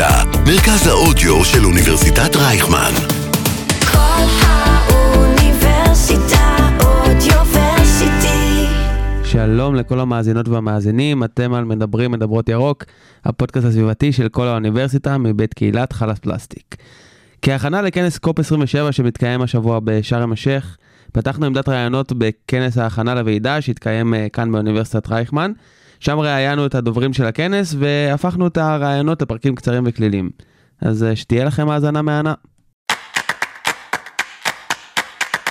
האוניברסיטה, מרכז האודיו של אוניברסיטת רייכמן. כל האוניברסיטה אודיוורסיטי. שלום לכל המאזינות והמאזינים, אתם על מדברים מדברות ירוק, הפודקאסט הסביבתי של כל האוניברסיטה מבית קהילת חלאס פלסטיק. כהכנה לכנס קופ 27 שמתקיים השבוע בשארם א-שייח, פתחנו עמדת רעיונות בכנס ההכנה לוועידה שהתקיים אה, כאן באוניברסיטת רייכמן. שם ראיינו את הדוברים של הכנס והפכנו את הרעיונות לפרקים קצרים וקלילים. אז אה, שתהיה לכם האזנה מהנה.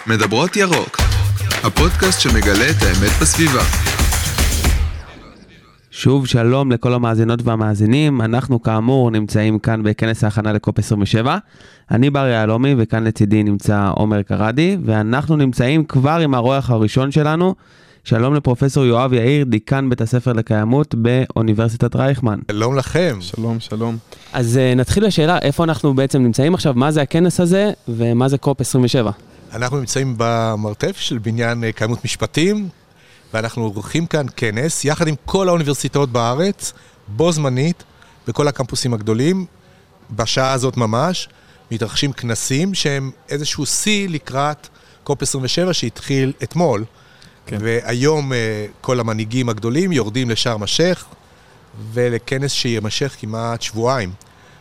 מדברות ירוק, הפודקאסט שמגלה את האמת בסביבה. שוב שלום לכל המאזינות והמאזינים, אנחנו כאמור נמצאים כאן בכנס ההכנה לקופ 27. אני בר יהלומי וכאן לצידי נמצא עומר קרדי, ואנחנו נמצאים כבר עם האורח הראשון שלנו. שלום לפרופסור יואב יאיר, דיקן בית הספר לקיימות באוניברסיטת רייכמן. שלום לכם. שלום, שלום. אז uh, נתחיל בשאלה, איפה אנחנו בעצם נמצאים עכשיו, מה זה הכנס הזה ומה זה קופ 27? אנחנו נמצאים במרתף של בניין אה, קיימות משפטים, ואנחנו עורכים כאן כנס יחד עם כל האוניברסיטאות בארץ, בו זמנית, בכל הקמפוסים הגדולים. בשעה הזאת ממש מתרחשים כנסים שהם איזשהו שיא לקראת קופ 27 שהתחיל אתמול. כן. והיום אה, כל המנהיגים הגדולים יורדים לשארם א-שייח, ולכנס שיימשך כמעט שבועיים.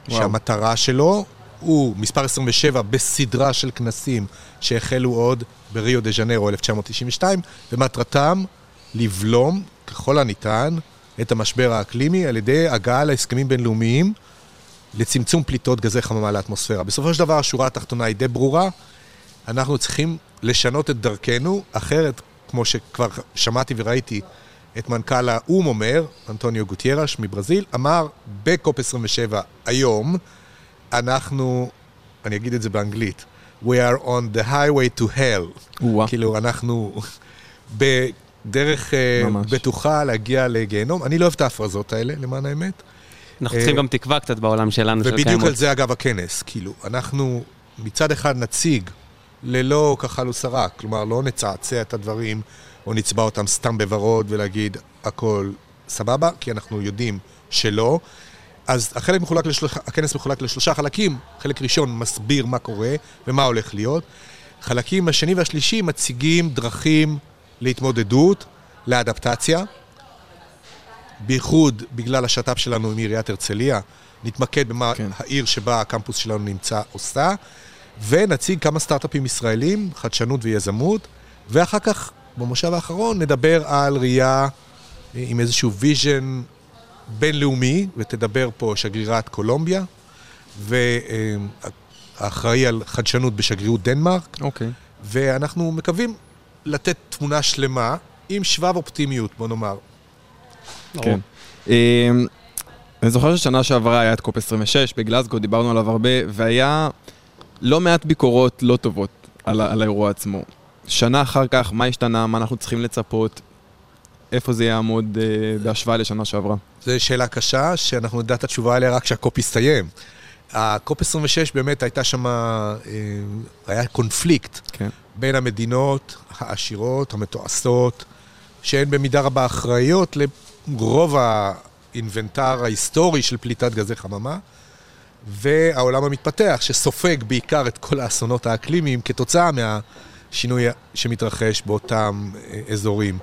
וואו. שהמטרה שלו הוא מספר 27 בסדרה של כנסים שהחלו עוד בריו דה ז'נרו 1992, ומטרתם לבלום ככל הניתן את המשבר האקלימי על ידי הגעה להסכמים בינלאומיים לצמצום פליטות גזי חממה לאטמוספירה. בסופו של דבר השורה התחתונה היא די ברורה, אנחנו צריכים לשנות את דרכנו, אחרת, כמו שכבר שמעתי וראיתי את מנכ"ל האו"ם אומר, אנטוניו גוטיירש מברזיל, אמר בקופ 27 היום, אנחנו, אני אגיד את זה באנגלית, We are on the highway to hell. או-אה. כאילו, אנחנו בדרך אה, ממש. בטוחה להגיע לגיהנום. אני לא אוהב את ההפרזות האלה, למען האמת. אנחנו אה, צריכים גם תקווה קצת בעולם שלנו של ובדיוק קיימות. על זה אגב הכנס, כאילו, אנחנו מצד אחד נציג ללא כחל ושרק, כלומר לא נצעצע את הדברים או נצבע אותם סתם בוורוד ולהגיד הכל סבבה, כי אנחנו יודעים שלא. אז החלק מחולק לשלושה, הכנס מחולק לשלושה חלקים, חלק ראשון מסביר מה קורה ומה הולך להיות. חלקים השני והשלישי מציגים דרכים להתמודדות, לאדפטציה, בייחוד בגלל השת"פ שלנו עם עיריית הרצליה, נתמקד במה כן. כן. העיר שבה הקמפוס שלנו נמצא עושה, ונציג כמה סטארט-אפים ישראלים, חדשנות ויזמות, ואחר כך, במושב האחרון, נדבר על ראייה אה, עם איזשהו vision בינלאומי, ותדבר פה שגרירת קולומביה, והאחראי על חדשנות בשגרירות דנמרק, אוקיי. ואנחנו מקווים לתת תמונה שלמה עם שבב אופטימיות, בוא נאמר. כן. אמ, אני זוכר ששנה שעברה היה את קופ 26 בגלסגו, דיברנו עליו הרבה, והיה לא מעט ביקורות לא טובות על, על האירוע עצמו. שנה אחר כך, מה השתנה, מה אנחנו צריכים לצפות, איפה זה יעמוד אה, בהשוואה לשנה שעברה. זו שאלה קשה, שאנחנו נדע את התשובה עליה רק כשהקופ יסתיים. הקופ 26 באמת הייתה שם, אה, היה קונפליקט כן. בין המדינות העשירות, המתועשות, שהן במידה רבה אחראיות לרוב האינבנטר ההיסטורי של פליטת גזי חממה, והעולם המתפתח, שסופג בעיקר את כל האסונות האקלימיים כתוצאה מהשינוי שמתרחש באותם אה, אזורים.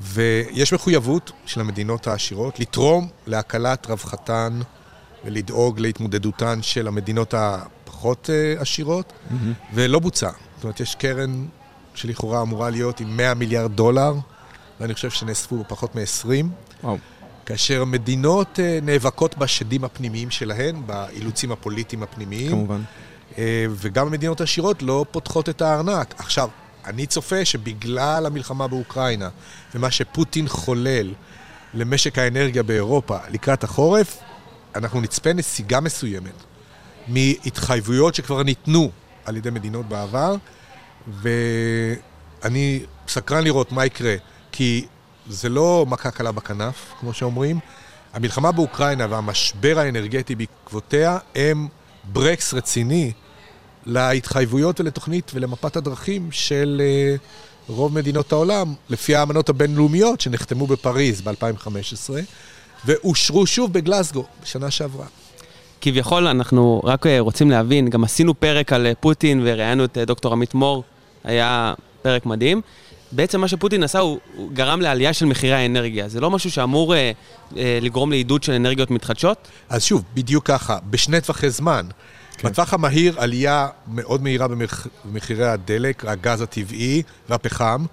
ויש מחויבות של המדינות העשירות לתרום להקלת רווחתן ולדאוג להתמודדותן של המדינות הפחות אה, עשירות, ולא בוצע. זאת אומרת, יש קרן שלכאורה אמורה להיות עם 100 מיליארד דולר, ואני חושב שנאספו פחות מ-20, וואו. כאשר מדינות אה, נאבקות בשדים הפנימיים שלהן, באילוצים הפוליטיים הפנימיים, כמובן. אה, וגם המדינות העשירות לא פותחות את הארנק. עכשיו, אני צופה שבגלל המלחמה באוקראינה ומה שפוטין חולל למשק האנרגיה באירופה לקראת החורף, אנחנו נצפה נסיגה מסוימת מהתחייבויות שכבר ניתנו על ידי מדינות בעבר, ואני סקרן לראות מה יקרה, כי לא מכה קלה בכנף, כמו שאומרים. המלחמה באוקראינה והמשבר האנרגטי בעקבותיה הם ברקס רציני להתחייבויות ולתוכנית ולמפת הדרכים של אה, רוב מדינות העולם, לפי האמנות הבינלאומיות שנחתמו בפריז ב-2015, ואושרו שוב בגלסגו בשנה שעברה. כביכול אנחנו רק אה, רוצים להבין, גם עשינו פרק על אה, פוטין וראיינו את דוקטור עמית מור, היה פרק מדהים. בעצם מה שפוטין עשה, הוא, הוא גרם לעלייה של מחירי האנרגיה. זה לא משהו שאמור אה, אה, לגרום לעידוד של אנרגיות מתחדשות? אז שוב, בדיוק ככה, בשני טווחי זמן. כן. בטווח המהיר עלייה מאוד מהירה במח... במחירי הדלק, הגז הטבעי והפחם,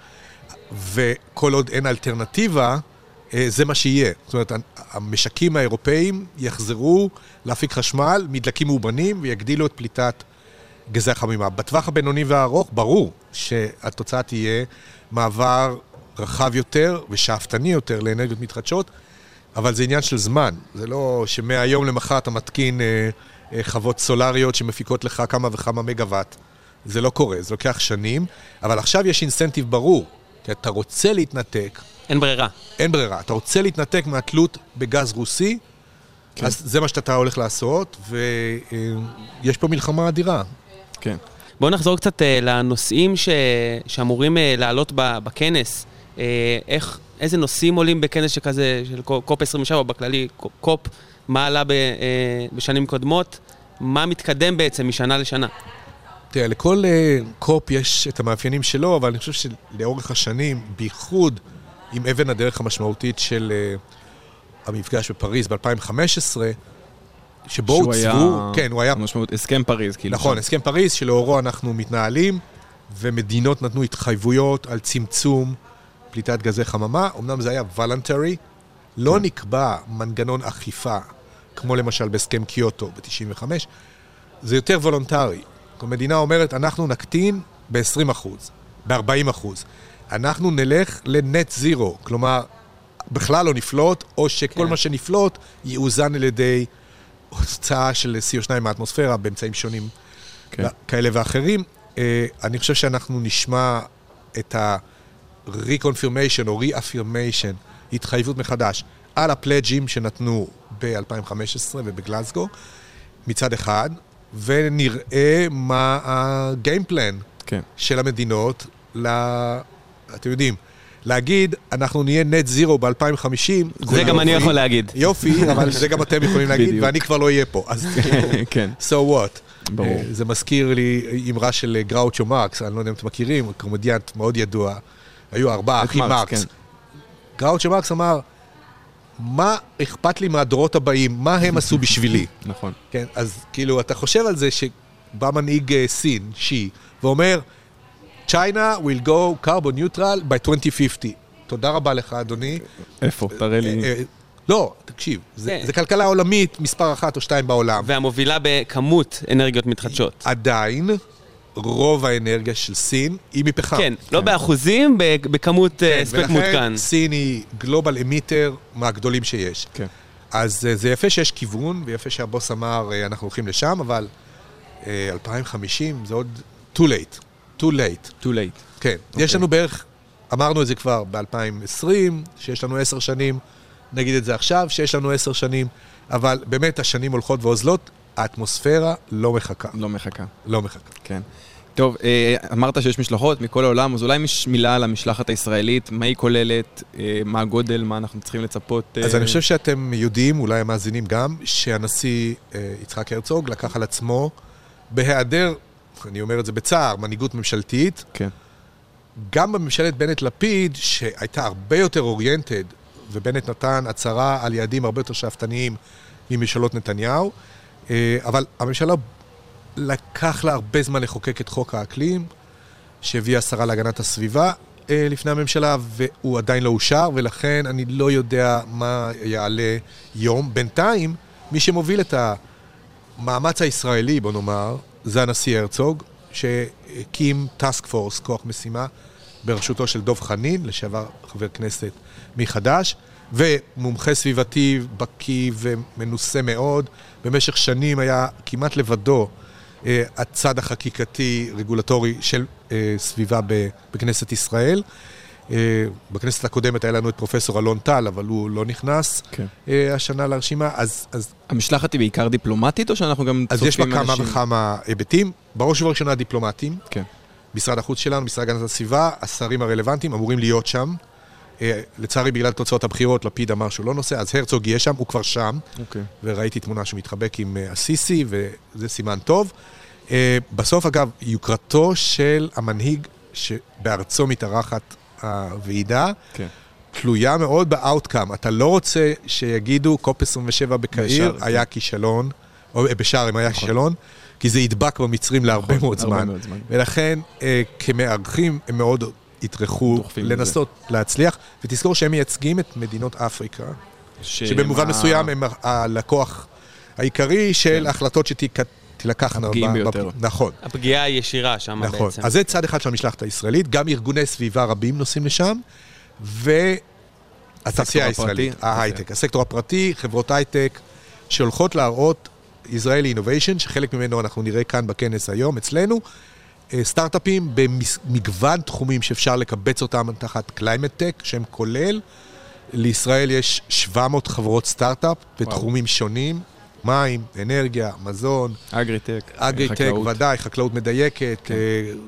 וכל עוד אין אלטרנטיבה, אה, זה מה שיהיה. זאת אומרת, המשקים האירופאים יחזרו להפיק חשמל מדלקים מאובנים ויגדילו את פליטת גזי החמימה. בטווח הבינוני והארוך, ברור שהתוצאה תהיה מעבר רחב יותר ושאפתני יותר לאנרגיות מתחדשות, אבל זה עניין של זמן. זה לא שמהיום למחר אתה מתקין אה, אה, חוות סולריות שמפיקות לך כמה וכמה מגוואט. זה לא קורה, זה לוקח שנים, אבל עכשיו יש אינסנטיב ברור, כי אתה רוצה להתנתק, אין ברירה. אין ברירה, אתה רוצה להתנתק מהתלות בגז רוסי, כן. אז זה מה שאתה הולך לעשות, ויש פה מלחמה אדירה. כן. בואו נחזור קצת אה, לנושאים ש... שאמורים אה, לעלות ב... בכנס. אה, איך, איזה נושאים עולים בכנס שכזה, של קו- קופ 27, או בכללי קו- קופ, מה עלה ב... אה, בשנים קודמות, מה מתקדם בעצם משנה לשנה. תראה, לכל uh, קופ יש את המאפיינים שלו, אבל אני חושב שלאורך השנים, בייחוד עם אבן הדרך המשמעותית של uh, המפגש בפריז ב-2015, שבו הוצבו, היה- כן, הוא היה, משמעות, הסכם פריז, כאילו. נכון, שם. הסכם פריז שלאורו אנחנו מתנהלים, ומדינות נתנו התחייבויות על צמצום פליטת גזי חממה. אמנם זה היה וולנטרי, לא כן. נקבע מנגנון אכיפה, כמו למשל בהסכם קיוטו ב-95, זה יותר וולונטרי. המדינה אומרת, אנחנו נקטין ב-20 אחוז, ב-40 אחוז. אנחנו נלך ל net zero, כלומר, בכלל לא נפלוט, או שכל כן. מה שנפלוט יאוזן על ידי הוצאה של CO2 מהאטמוספירה באמצעים שונים כן. כאלה ואחרים. אה, אני חושב שאנחנו נשמע את ה-reconfirmation או re-affirmation, התחייבות מחדש, על הפלאג'ים שנתנו ב-2015 ובגלסגו, מצד אחד, ונראה מה ה-game plan כן. של המדינות, ל... אתם יודעים, להגיד, אנחנו נהיה נט זירו ב-2050. זה גם אני יכול להגיד. יופי, אבל זה גם אתם יכולים להגיד. ואני כבר לא אהיה פה. אז כן. so what? ברור. אה, זה מזכיר לי אמרה של גראוצ'ו מרקס, אני לא יודע אם אתם מכירים, קומדיאנט מאוד ידוע. היו ארבעה אחים מרקס, מרקס. כן. גראוצ'ו מרקס אמר, מה אכפת לי מהדורות הבאים? מה הם עשו בשבילי? נכון. כן, אז כאילו, אתה חושב על זה שבא מנהיג אה, סין, שי, ואומר, China will go carbon neutral by 2050. תודה רבה לך, אדוני. איפה? תראה לי. אה, אה, לא, תקשיב, זה, כן. זה כלכלה עולמית מספר אחת או שתיים בעולם. והמובילה בכמות אנרגיות מתחדשות. עדיין, רוב האנרגיה של סין היא מפחם. כן, לא באחוזים, ב- בכמות אה, כן, הספק מעודכן. ולכן סין היא גלובל אמיטר מהגדולים שיש. כן. אז זה יפה שיש כיוון, ויפה שהבוס אמר, אנחנו הולכים לשם, אבל אה, 2050 זה עוד too late. Too late. too late. כן. יש לנו בערך, אמרנו את זה כבר ב-2020, שיש לנו עשר שנים, נגיד את זה עכשיו, שיש לנו עשר שנים, אבל באמת השנים הולכות ואוזלות, האטמוספירה לא מחכה. לא מחכה. לא מחכה. כן. טוב, אה, אמרת שיש משלחות מכל העולם, אז אולי יש מילה על המשלחת הישראלית, מה היא כוללת, אה, מה הגודל, מה אנחנו צריכים לצפות. אז אה, אני חושב שאתם יודעים, אולי המאזינים גם, שהנשיא יצחק הרצוג לקח על עצמו, בהיעדר, אני אומר את זה בצער, מנהיגות ממשלתית, כן. גם בממשלת בנט-לפיד, שהייתה הרבה יותר אוריינטד, ובנט נתן הצהרה על יעדים הרבה יותר שאפתניים מממשלות נתניהו, אה, אבל הממשלה לקח לה הרבה זמן לחוקק את חוק האקלים, שהביאה השרה להגנת הסביבה אה, לפני הממשלה, והוא עדיין לא אושר, ולכן אני לא יודע מה יעלה יום. בינתיים, מי שמוביל את המאמץ הישראלי, בוא נאמר, זה הנשיא הרצוג, שהקים טאסק פורס, כוח משימה, בראשותו של דב חנין, לשעבר חבר כנסת מחדש, ומומחה סביבתי בקיא ומנוסה מאוד. במשך שנים היה כמעט לבדו אה, הצד החקיקתי, רגולטורי של אה, סביבה בכנסת ישראל. אה, בכנסת הקודמת היה לנו את פרופסור אלון טל, אבל הוא לא נכנס כן. אה, השנה לרשימה, אז, אז המשלחת היא בעיקר דיפלומטית, או שאנחנו גם אז צופים יש בה כמה אנשים- וכמה היבטים. בראש ובראשונה דיפלומטים. כן. משרד החוץ שלנו, משרד הגנת הסביבה, השרים הרלוונטיים אמורים להיות שם. אה, לצערי, בגלל תוצאות הבחירות, לפיד אמר שהוא לא נוסע, אז הרצוג יהיה שם, הוא כבר שם, אוקיי. וראיתי תמונה שהוא מתחבק עם הסיסי, וזה סימן טוב. בסוף, אגב, יוקרתו של המנהיג שבארצו מתארחת הוועידה, כן. תלויה מאוד באאוטקאם. אתה לא רוצה שיגידו, קופ 27 בקהיר בשארם, היה כן. כישלון, או אה, בשארם היה כישלון, כי זה ידבק במצרים להרבה נכון, מאוד זמן. מאוד זמן. ולכן, אה, כמארחים, הם מאוד יטרחו. לנסות להצליח, ותזכור שהם מייצגים את מדינות אפריקה, שבמובן ה- מסוים הם הלקוח העיקרי של החלטות שתילקחנה. הפגיעים ב- ביותר. ב- נכון. הפגיעה הישירה שם נכון. בעצם. אז זה צד אחד של המשלחת הישראלית, גם ארגוני סביבה רבים נוסעים לשם, והתעשייה הישראלית, הפרטי? ההייטק. הסקטור הפרטי, חברות הייטק, שהולכות להראות Israeli innovation, שחלק ממנו אנחנו נראה כאן בכנס היום אצלנו, אה, סטארט-אפים במגוון תחומים שאפשר לקבץ אותם תחת climate tech, שהם כולל. לישראל יש 700 חברות סטארט-אפ בתחומים שונים, מים, אנרגיה, מזון, agritech, agritech. ודאי, חקלאות מדייקת, אה,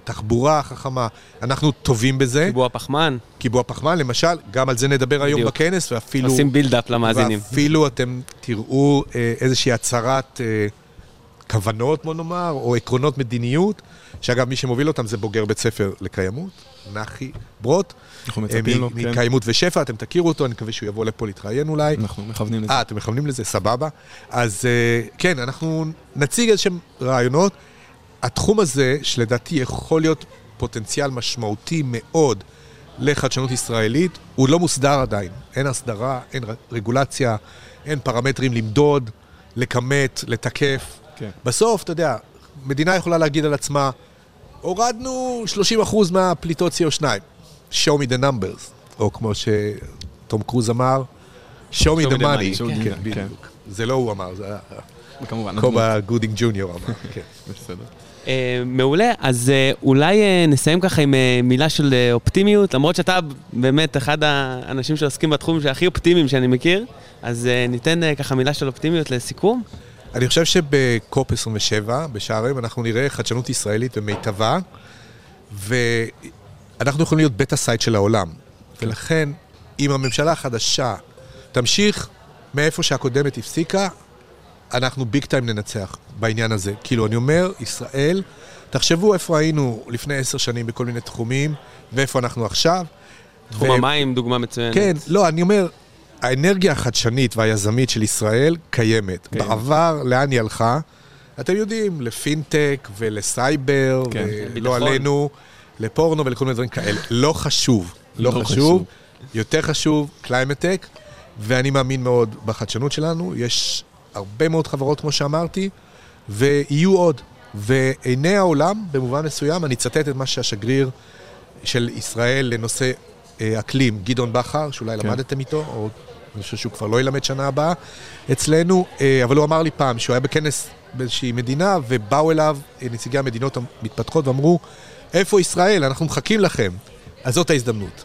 תחבורה חכמה. אנחנו טובים בזה. קיבוע פחמן, קיבוע פחמן, למשל, גם על זה נדבר היום בדיוק. בכנס, ואפילו... עושים build-up למאזינים. ואפילו אתם תראו אה, איזושהי הצהרת אה, כוונות, בוא נאמר, או עקרונות מדיניות, שאגב, מי שמוביל אותם זה בוגר בית ספר לקיימות, נחי ברוט. אנחנו אה, מצפים לו, כן. מקיימות ושפע, אתם תכירו אותו, אני מקווה שהוא יבוא לפה להתראיין אולי. אנחנו מכוונים לזה. אה, אתם מכוונים לזה? סבבה. אז אה, כן, אנחנו נציג איזשהם רעיונות. התחום הזה, שלדעתי יכול להיות פוטנציאל משמעותי מאוד לחדשנות ישראלית, הוא לא מוסדר עדיין. אין הסדרה, אין רגולציה, אין פרמטרים למדוד, לכמת, לתקף. כן. בסוף, אתה יודע, מדינה יכולה להגיד על עצמה, הורדנו 30% מהפליטות CO2, show me the numbers, או כמו שתום קרוז אמר, show me the money. כן, כן, כן. בדיוק. זה לא הוא אמר, זה היה כמובן. קובה גודינג ג'וניור אמר, כן. בסדר. אה, מעולה, אז אה, אולי אה, נסיים ככה עם מילה של אופטימיות, למרות שאתה באמת אחד האנשים שעוסקים בתחום שהכי אופטימיים שאני מכיר, אז ניתן ככה מילה של אופטימיות לסיכום. אני חושב שבקופ 27, בשערים, אנחנו נראה חדשנות ישראלית במיטבה, ואנחנו יכולים להיות beta site של העולם. ולכן, אם הממשלה החדשה תמשיך מאיפה שהקודמת הפסיקה, אנחנו big time ננצח בעניין הזה. כאילו, אני אומר, ישראל, תחשבו איפה היינו לפני עשר שנים בכל מיני תחומים, ואיפה אנחנו עכשיו. תחום ו- המים, דוגמה מצוינת. כן, לא, אני אומר, האנרגיה החדשנית והיזמית של ישראל קיימת. קיימת. בעבר, לאן היא הלכה? אתם יודעים, לפינטק ולסייבר, כן. ולא ביטחון. עלינו, לפורנו ולכל מיני דברים כאלה. לא חשוב, לא לא חשוב. חשוב. יותר חשוב, climate tech, ואני מאמין מאוד בחדשנות שלנו. יש הרבה מאוד חברות, כמו שאמרתי, ויהיו עוד. ועיני העולם, במובן מסוים, אני אצטט את מה שהשגריר של ישראל לנושא אקלים, גדעון בכר, שאולי כן. למדתם איתו, או אני חושב שהוא כבר לא ילמד שנה הבאה אצלנו, אה, אבל הוא אמר לי פעם שהוא היה בכנס באיזושהי מדינה, ובאו אליו אה, נציגי המדינות המתפתחות ואמרו, איפה ישראל? אנחנו מחכים לכם. אז זאת ההזדמנות.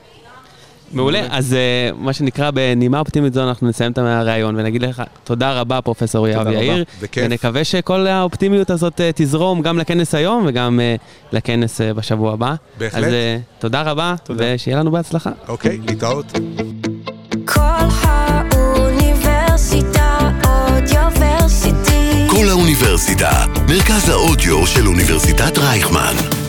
מעולה, אז אה, מה שנקרא בנימה אופטימית זו אנחנו נסיים את הראיון ונגיד לך תודה רבה פרופסור יואב רבה. יאיר. בכיף. ונקווה שכל האופטימיות הזאת אה, תזרום גם לכנס היום וגם אה, לכנס בשבוע הבא. בהחלט. אז תודה רבה. ושיהיה לנו בהצלחה. אוקיי, להתראות. כל האוניברסיטה אודיוורסיטי. כל האוניברסיטה, מרכז האודיו של אוניברסיטת רייכמן.